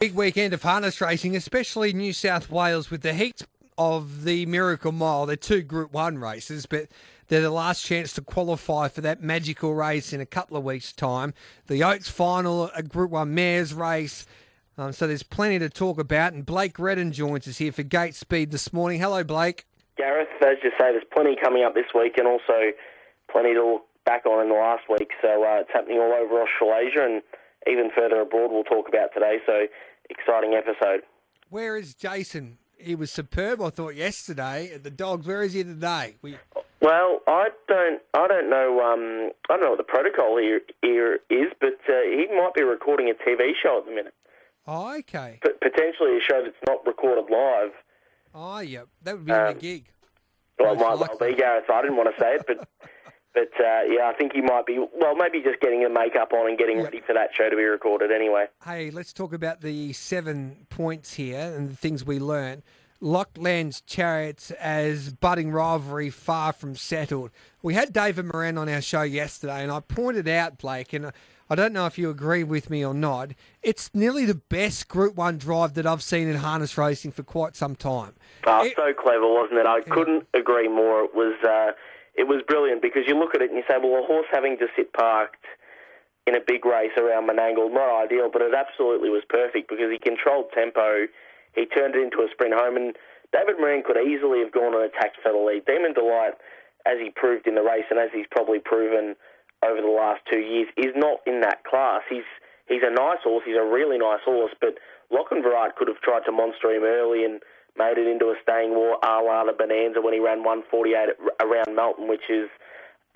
Big weekend of harness racing, especially New South Wales with the heat of the Miracle Mile. They're two Group 1 races, but they're the last chance to qualify for that magical race in a couple of weeks' time. The Oaks final, a Group 1 Mares race. Um, so there's plenty to talk about. And Blake Redden joins us here for Gait Speed this morning. Hello, Blake. Gareth, as you say, there's plenty coming up this week and also plenty to look back on in the last week. So uh, it's happening all over Australasia and even further abroad we'll talk about today. So exciting episode. Where is Jason? He was superb, I thought, yesterday at the Dogs. Where is he today? We... Well, I don't, I don't know, um, I don't know what the protocol here, here is, but uh, he might be recording a TV show at the minute. Oh, okay. P- potentially a show that's not recorded live. Oh, yeah, that would be um, a gig. Well, it might well be, Gareth. I didn't want to say it, but But uh, yeah, I think he might be, well, maybe just getting the makeup on and getting ready for that show to be recorded anyway. Hey, let's talk about the seven points here and the things we learned. Locklands Chariots as budding rivalry far from settled. We had David Moran on our show yesterday, and I pointed out, Blake, and I don't know if you agree with me or not, it's nearly the best Group 1 drive that I've seen in harness racing for quite some time. Oh, it, so clever, wasn't it? I couldn't agree more. It was. Uh, it was brilliant because you look at it and you say, well, a horse having to sit parked in a big race around Menangle, not ideal, but it absolutely was perfect because he controlled tempo. He turned it into a sprint home, and David Moran could easily have gone and attacked for the lead. Demon Delight, as he proved in the race and as he's probably proven over the last two years, is not in that class. He's he's a nice horse. He's a really nice horse, but Lock and Lochinvar could have tried to monster him early and made it into a staying war a la the Bonanza when he ran 148 around Melton, which is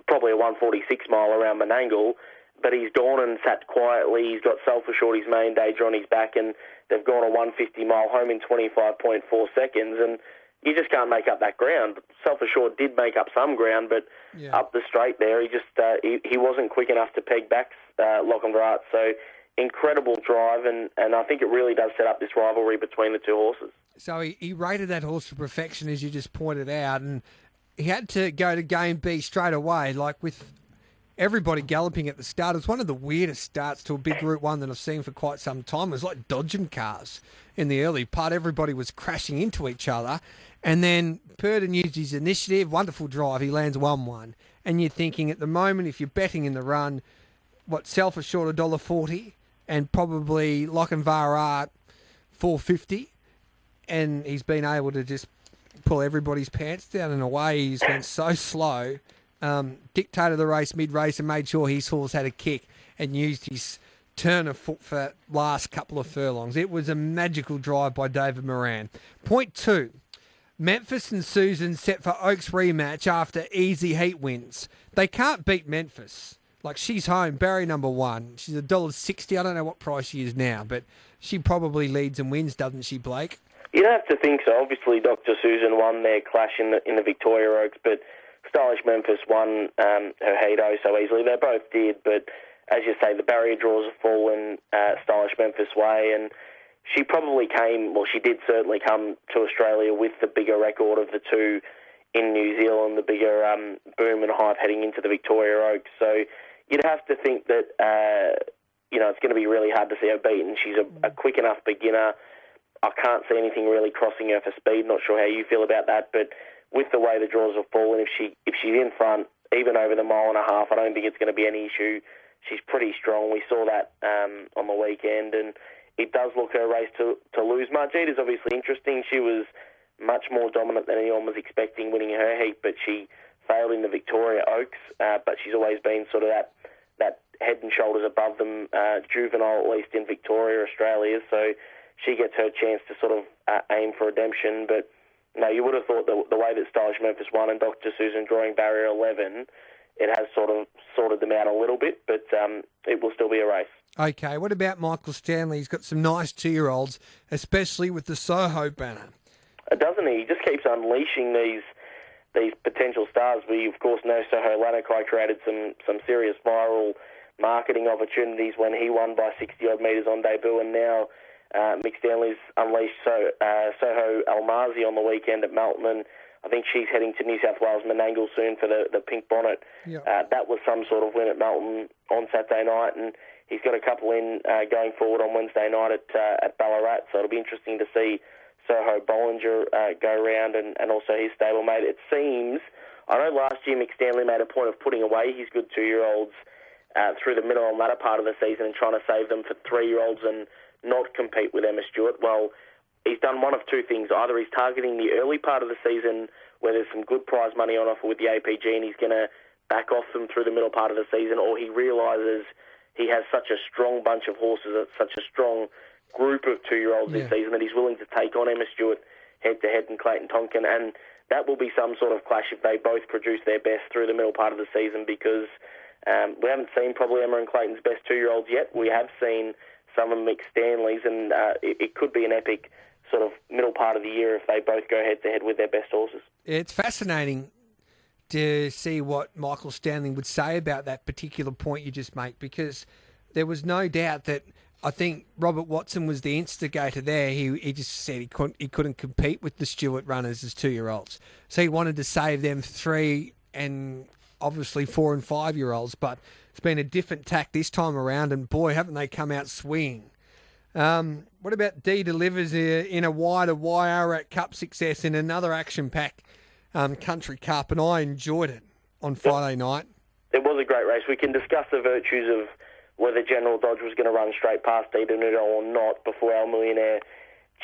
probably a 146 mile around Menangle. But he's gone and sat quietly. He's got self assured his main danger on his back, and they've gone a 150 mile home in 25.4 seconds. And you just can't make up that ground. Self assured did make up some ground, but yeah. up the straight there, he just uh, he, he wasn't quick enough to peg back uh, Lochinvar. So incredible drive, and, and I think it really does set up this rivalry between the two horses. So he, he rated that horse for perfection, as you just pointed out, and he had to go to game B straight away, like with everybody galloping at the start. It was one of the weirdest starts to a big Group 1 that I've seen for quite some time. It was like dodging cars in the early part. Everybody was crashing into each other. And then Purdon used his initiative, wonderful drive. He lands 1 1. And you're thinking at the moment, if you're betting in the run, what, self a dollar forty and probably Lochinvar Art 450 and he's been able to just pull everybody's pants down in a way. He's been so slow, um, dictated the race mid race, and made sure his horse had a kick and used his turn of foot for last couple of furlongs. It was a magical drive by David Moran. Point two. Memphis and Susan set for Oaks rematch after easy heat wins. They can't beat Memphis. Like she's home, Barry number one. She's a dollar sixty. I don't know what price she is now, but she probably leads and wins, doesn't she, Blake? You'd have to think so. Obviously, Dr. Susan won their clash in the in the Victoria Oaks, but Stylish Memphis won um, her Hedo so easily. They both did, but as you say, the barrier draws have fallen uh, Stylish Memphis way, and she probably came. Well, she did certainly come to Australia with the bigger record of the two in New Zealand, the bigger um, boom and hype heading into the Victoria Oaks. So you'd have to think that uh, you know it's going to be really hard to see her beaten. She's a, a quick enough beginner I can't see anything really crossing her for speed. Not sure how you feel about that, but with the way the draws have fallen, if she if she's in front, even over the mile and a half, I don't think it's going to be any issue. She's pretty strong. We saw that um, on the weekend, and it does look her race to to lose. Margit is obviously interesting. She was much more dominant than anyone was expecting, winning her heat, but she failed in the Victoria Oaks. Uh, but she's always been sort of that that head and shoulders above them, uh, juvenile at least in Victoria, Australia. So she gets her chance to sort of uh, aim for redemption. But no, you would have thought the, the way that Stylish Memphis won and Dr. Susan drawing barrier 11, it has sort of sorted them out a little bit, but um, it will still be a race. Okay, what about Michael Stanley? He's got some nice two year olds, especially with the Soho banner. Uh, doesn't he? He just keeps unleashing these these potential stars. We, of course, know Soho Lanakai created some, some serious viral marketing opportunities when he won by 60 odd metres on debut, and now uh, Mick Stanley's unleashed so, uh, Soho Almazi on the weekend at Melton, and I think she's heading to New South Wales Menangle soon for the, the pink bonnet. Uh, that was some sort of win at Melton on Saturday night, and he's got a couple in uh, going forward on Wednesday night at uh, at Ballarat. So it'll be interesting to see Soho Bollinger uh, go around and, and also his stablemate. It seems I know last year Mick Stanley made a point of putting away his good two year olds uh, through the middle and latter part of the season and trying to save them for three year olds and not compete with Emma Stewart. Well, he's done one of two things. Either he's targeting the early part of the season where there's some good prize money on offer with the APG and he's going to back off them through the middle part of the season, or he realises he has such a strong bunch of horses, such a strong group of two year olds yeah. this season that he's willing to take on Emma Stewart head to head and Clayton Tonkin. And that will be some sort of clash if they both produce their best through the middle part of the season because um, we haven't seen probably Emma and Clayton's best two year olds yet. We have seen some of Mick Stanley's, and uh, it, it could be an epic sort of middle part of the year if they both go head to head with their best horses. It's fascinating to see what Michael Stanley would say about that particular point you just make because there was no doubt that I think Robert Watson was the instigator there. He he just said he couldn't he couldn't compete with the Stewart runners as two year olds, so he wanted to save them three and obviously four and five year olds. But it's been a different tack this time around, and boy, haven't they come out swinging. Um, what about D delivers in a wider wire at Cup success in another action pack um, Country Cup, and I enjoyed it on Friday night. It was a great race. We can discuss the virtues of whether General Dodge was going to run straight past Di Nudo or not before our Millionaire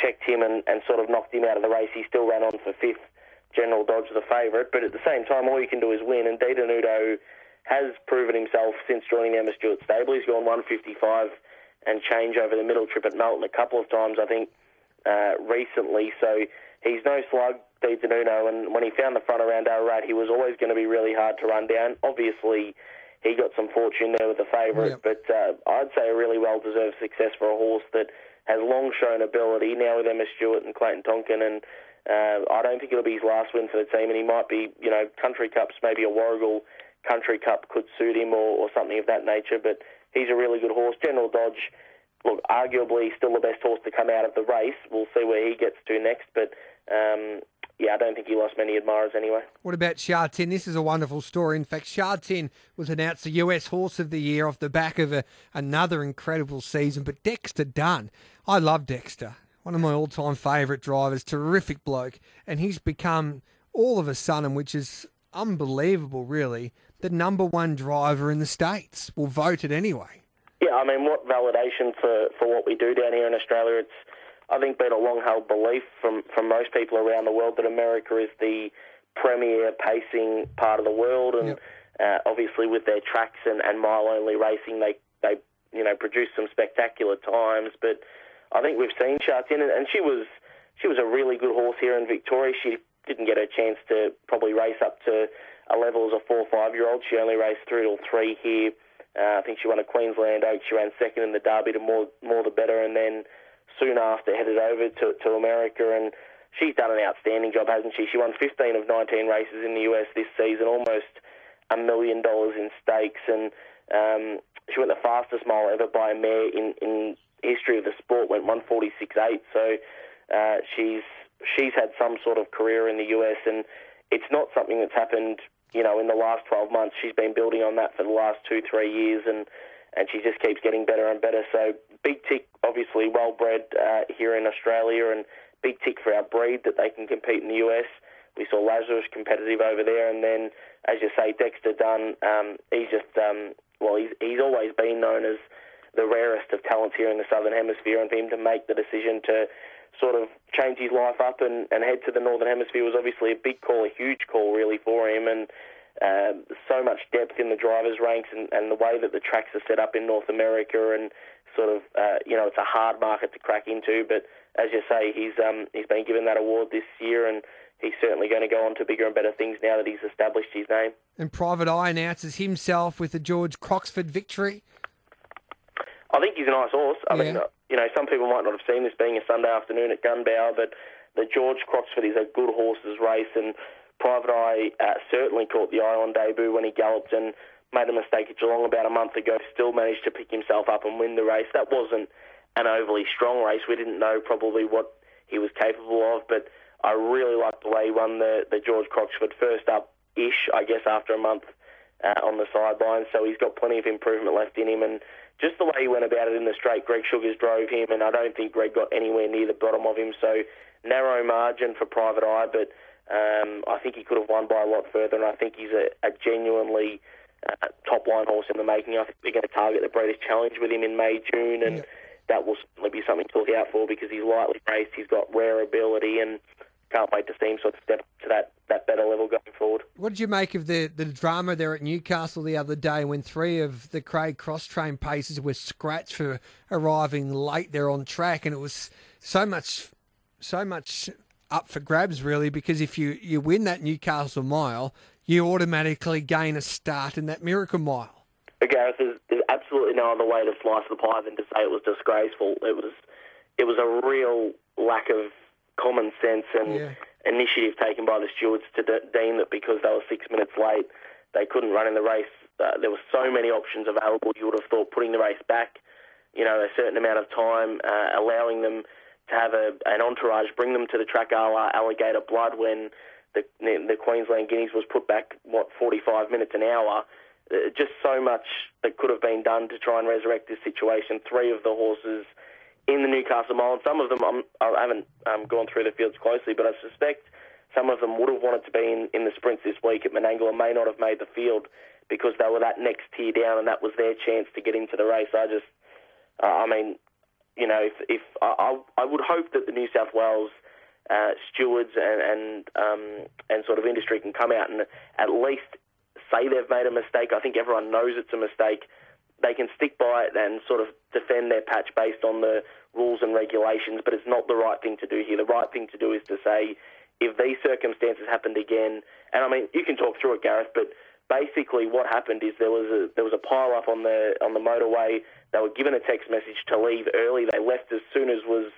checked him and, and sort of knocked him out of the race. He still ran on for fifth. General Dodge the favourite, but at the same time, all you can do is win. And Di Nudo has proven himself since joining the Emma Stewart stable. He's gone 155 and change over the middle trip at Melton a couple of times, I think, uh, recently. So he's no slug, Di Nudo, and when he found the front around our Ararat, he was always going to be really hard to run down. Obviously, he got some fortune there with the favourite, yep. but uh, I'd say a really well deserved success for a horse that has long shown ability. Now with Emma Stewart and Clayton Tonkin, and uh, I don't think it'll be his last win for the team. And he might be, you know, Country Cups, maybe a Warragul Country Cup could suit him, or, or something of that nature. But he's a really good horse. General Dodge, look, arguably still the best horse to come out of the race. We'll see where he gets to next, but um, yeah, I don't think he lost many admirers anyway. What about Shartin? This is a wonderful story. In fact, Shartin was announced the US Horse of the Year off the back of a, another incredible season. But Dexter Dunn, I love Dexter. One of my all time favourite drivers, terrific bloke. And he's become, all of a sudden, which is unbelievable, really, the number one driver in the States. We'll vote it anyway. Yeah, I mean, what validation for, for what we do down here in Australia. It's I think, been a long held belief from, from most people around the world that America is the premier pacing part of the world. And yep. uh, obviously, with their tracks and, and mile only racing, they, they you know produce some spectacular times. But I think we've seen Shartin, and, and she was she was a really good horse here in Victoria. She didn't get a chance to probably race up to a level as a four or five year old. She only raced three till three here. Uh, I think she won a Queensland Oaks. She ran second in the Derby to more more the better, and then soon after headed over to, to America and she's done an outstanding job, hasn't she? She won 15 of 19 races in the US this season, almost a million dollars in stakes, and um, she went the fastest mile ever by a mare in, in history of the sport, went 146.8. So uh, she's she's had some sort of career in the US, and it's not something that's happened, you know, in the last 12 months. She's been building on that for the last two, three years, and and she just keeps getting better and better. So big tick, obviously well bred uh, here in Australia, and big tick for our breed that they can compete in the US. We saw Lazarus competitive over there, and then, as you say, Dexter Dunn. Um, he's just um, well, he's he's always been known as the rarest of talents here in the Southern Hemisphere, and for him to make the decision to sort of change his life up and, and head to the Northern Hemisphere was obviously a big call, a huge call really for him, and um, so much depth in the drivers' ranks and, and the way that the tracks are set up in North America and sort of uh, you know it's a hard market to crack into. But as you say, he's um, he's been given that award this year and. He's certainly going to go on to bigger and better things now that he's established his name. And Private Eye announces himself with the George Croxford victory. I think he's a nice horse. I yeah. mean, you know, some people might not have seen this being a Sunday afternoon at Gunbower, but the George Croxford is a good horse's race, and Private Eye uh, certainly caught the eye on debut when he galloped and made a mistake at Geelong about a month ago. Still managed to pick himself up and win the race. That wasn't an overly strong race. We didn't know probably what he was capable of, but I really liked the way he won the, the George Croxford first up ish, I guess, after a month uh, on the sidelines. So he's got plenty of improvement left in him. And just the way he went about it in the straight, Greg Sugars drove him, and I don't think Greg got anywhere near the bottom of him. So narrow margin for Private Eye, but um, I think he could have won by a lot further, and I think he's a, a genuinely uh, top line horse in the making. I think they're going to target the Breeders' Challenge with him in May, June, and that will certainly be something to look out for because he's lightly raced, he's got rare ability, and can't wait to see him sort of step up to that, that better level going forward. What did you make of the, the drama there at Newcastle the other day when three of the Craig cross train paces were scratched for arriving late there on track, and it was so much so much up for grabs really because if you, you win that Newcastle mile, you automatically gain a start in that Miracle Mile. Gareth, there's, there's absolutely no other way to slice the pie than to say it was disgraceful. It was it was a real lack of common sense and Yeah. initiative taken by the stewards to de- deem that because they were six minutes late, they couldn't run in the race. Uh, there were so many options available. You would have thought putting the race back, you know, a certain amount of time, uh, allowing them to have a, an entourage, bring them to the track a la Alligator Blood when the, the Queensland Guineas was put back, what, 45 minutes an hour. Uh, just so much that could have been done to try and resurrect this situation. Three of the horses in the Newcastle Mile, and some of them I'm, I haven't um, gone through the fields closely, but I suspect some of them would have wanted to be in, in the sprints this week at Menangle and may not have made the field because they were that next tier down and that was their chance to get into the race. I just, uh, I mean, you know, if, if I, I I would hope that the New South Wales uh, stewards and and um, and sort of industry can come out and at least say they've made a mistake. I think everyone knows it's a mistake. They can stick by it and sort of defend their patch based on the rules and regulations, but it's not the right thing to do here. The right thing to do is to say, if these circumstances happened again, and I mean, you can talk through it, Gareth, but basically what happened is there was a there was a pile up on the on the motorway. They were given a text message to leave early. They left as soon as was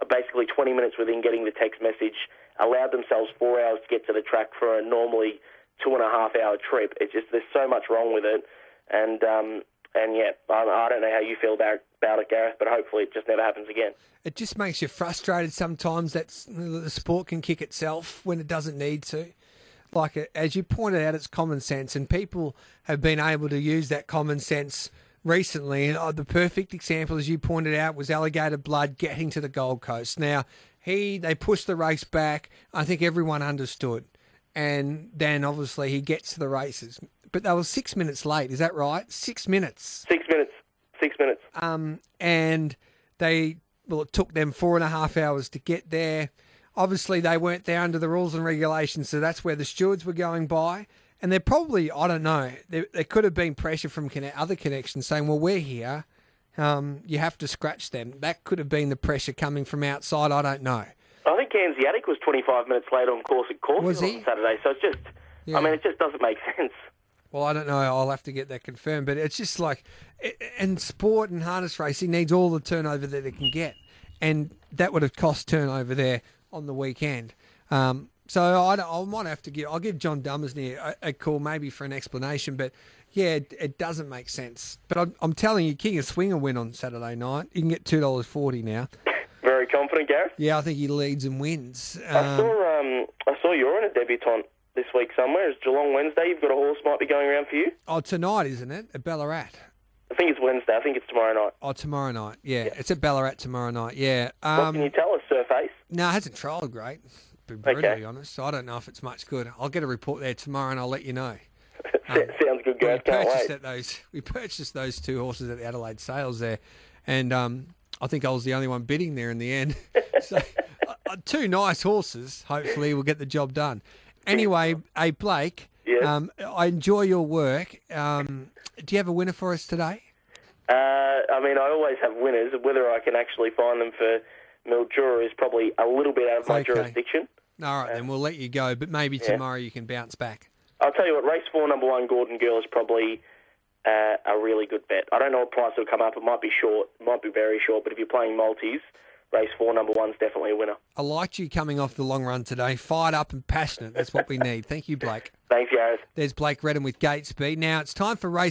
uh, basically 20 minutes within getting the text message. Allowed themselves four hours to get to the track for a normally two and a half hour trip. It's just there's so much wrong with it, and um, and yeah, I, I don't know how you feel about about it, Gareth, but hopefully it just never happens again. It just makes you frustrated sometimes that the sport can kick itself when it doesn't need to. Like, as you pointed out, it's common sense, and people have been able to use that common sense recently. And uh, the perfect example, as you pointed out, was Alligator Blood getting to the Gold Coast. Now, he they pushed the race back. I think everyone understood. And then obviously he gets to the races. But they were six minutes late, is that right? Six minutes Six minutes. Six minutes. um, and they well, it took them four and a half hours to get there. Obviously, they weren't there under the rules and regulations, so that's where the stewards were going by. And they're probably, I don't know, there, there could have been pressure from conne- other connections saying, well, we're here. Um, you have to scratch them. That could have been the pressure coming from outside. I don't know. I think Gansiatic was 25 minutes late on course at Caulfield on Saturday, so it's just, Yeah. I mean, it just doesn't make sense. Well, I don't know. I'll have to get that confirmed. But it's just like, and sport and harness racing needs all the turnover that it can get, and that would have cost turnover there on the weekend. Um, so I, I might have to give. I'll give John Dumesny a, a call maybe for an explanation. But yeah, it, it doesn't make sense. But I'm, I'm telling you, King of Swinger win on Saturday night. You can get two dollars forty now. Very confident, Gareth. Yeah, I think he leads and wins. I Um, saw, um, I saw you're in a debutante this week somewhere. It's Geelong Wednesday. You've got a horse might be going around for you. oh, tonight isn't it at Ballarat? I think it's Wednesday. I think it's tomorrow night. Oh, tomorrow night. Yeah, it's at Ballarat tomorrow night. Yeah. What Um, can you tell us, Surface? No, it hasn't trialled great. To be brutally Okay. honest, I don't know if it's much good. I'll get a report there tomorrow, and I'll let you know. Sounds good, We Gareth. Can't purchased at those. We purchased those two horses at the Adelaide sales there, and um, I think I was the only one bidding there in the end. so, uh, uh, two nice horses. Hopefully, we'll get the job done. Anyway, hey Blake, Yes? um, I enjoy your work. Um, do you have a winner for us today? Uh, I mean, I always have winners. Whether I can actually find them for Mildura is probably a little bit out of my Okay. jurisdiction. All right, then we'll let you go. But maybe tomorrow you can bounce back. I'll tell you what, race four, number one, Gordon Girl is probably uh, a really good bet. I don't know what price will come up. It might be short, might be very short, but if you're playing multis, race four, number one's definitely a winner. I liked you coming off the long run today, fired up and passionate. That's what we need. Thank you, Blake. Thanks, Gareth. There's Blake Redden with Gait Speed. Now it's time for race.